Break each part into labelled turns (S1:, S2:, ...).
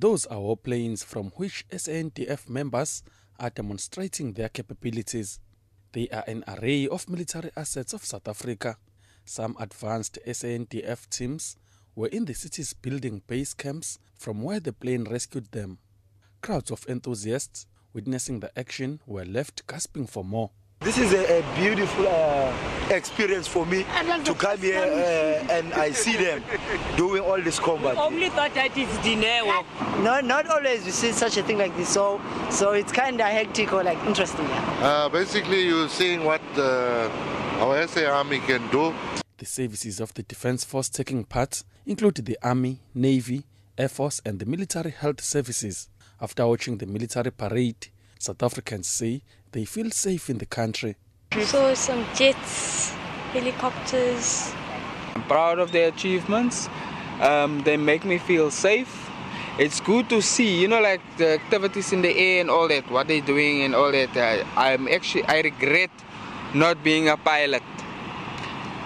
S1: Those are warplanes from which SANDF members are demonstrating their capabilities. They are an array of military assets of South Africa. Some advanced SANDF teams were in the city's building base camps from where the plane rescued them. Crowds of enthusiasts witnessing the action were left gasping for more.
S2: This is a, a beautiful uh, experience for me to come here uh, and I see them doing all this combat.
S3: Only thought that it's dinero.
S4: No, not always we see such a thing like this. So, so it's kind of hectic or like interesting. Yeah.
S5: Uh, basically, you're seeing what uh, our SA Army can do.
S1: The services of the Defence Force taking part include the Army, Navy, Air Force, and the Military Health Services. After watching the military parade, South Africans say they feel safe in the country.
S6: Saw some jets, helicopters.
S7: I'm proud of their achievements. Um, they make me feel safe. It's good to see, you know, like the activities in the air and all that, what they're doing and all that. I, I'm actually, I regret not being a pilot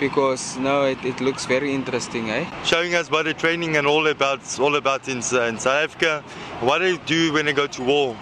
S7: because now it, it looks very interesting, eh?
S8: Showing us what the training and all about, all about in, uh, in South Africa, what they do when they go to war.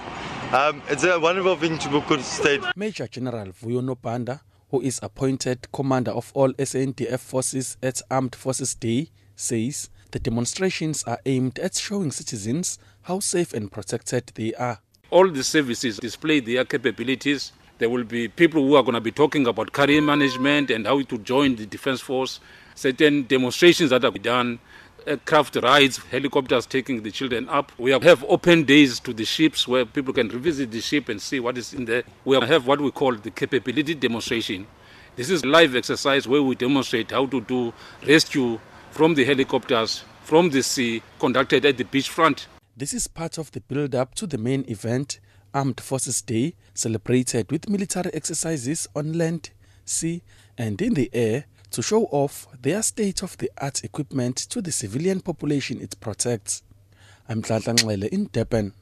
S8: Um, it's a wonderful thing to could state.
S1: Major General Vuyo Nobanda, who is appointed commander of all SANDF forces at Armed Forces Day, says the demonstrations are aimed at showing citizens how safe and protected they are.
S9: All the services display their capabilities. There will be people who are going to be talking about career management and how to join the defense force. Certain demonstrations that are done aircraft rides, helicopters taking the children up. We have open days to the ships where people can revisit the ship and see what is in there. We have what we call the capability demonstration. This is live exercise where we demonstrate how to do rescue from the helicopters from the sea conducted at the beachfront.
S1: This is part of the build up to the main event, Armed Forces Day, celebrated with military exercises on land, sea, and in the air to show off their state of the art equipment to the civilian population it protects. I'm Nhlanhla Nxele.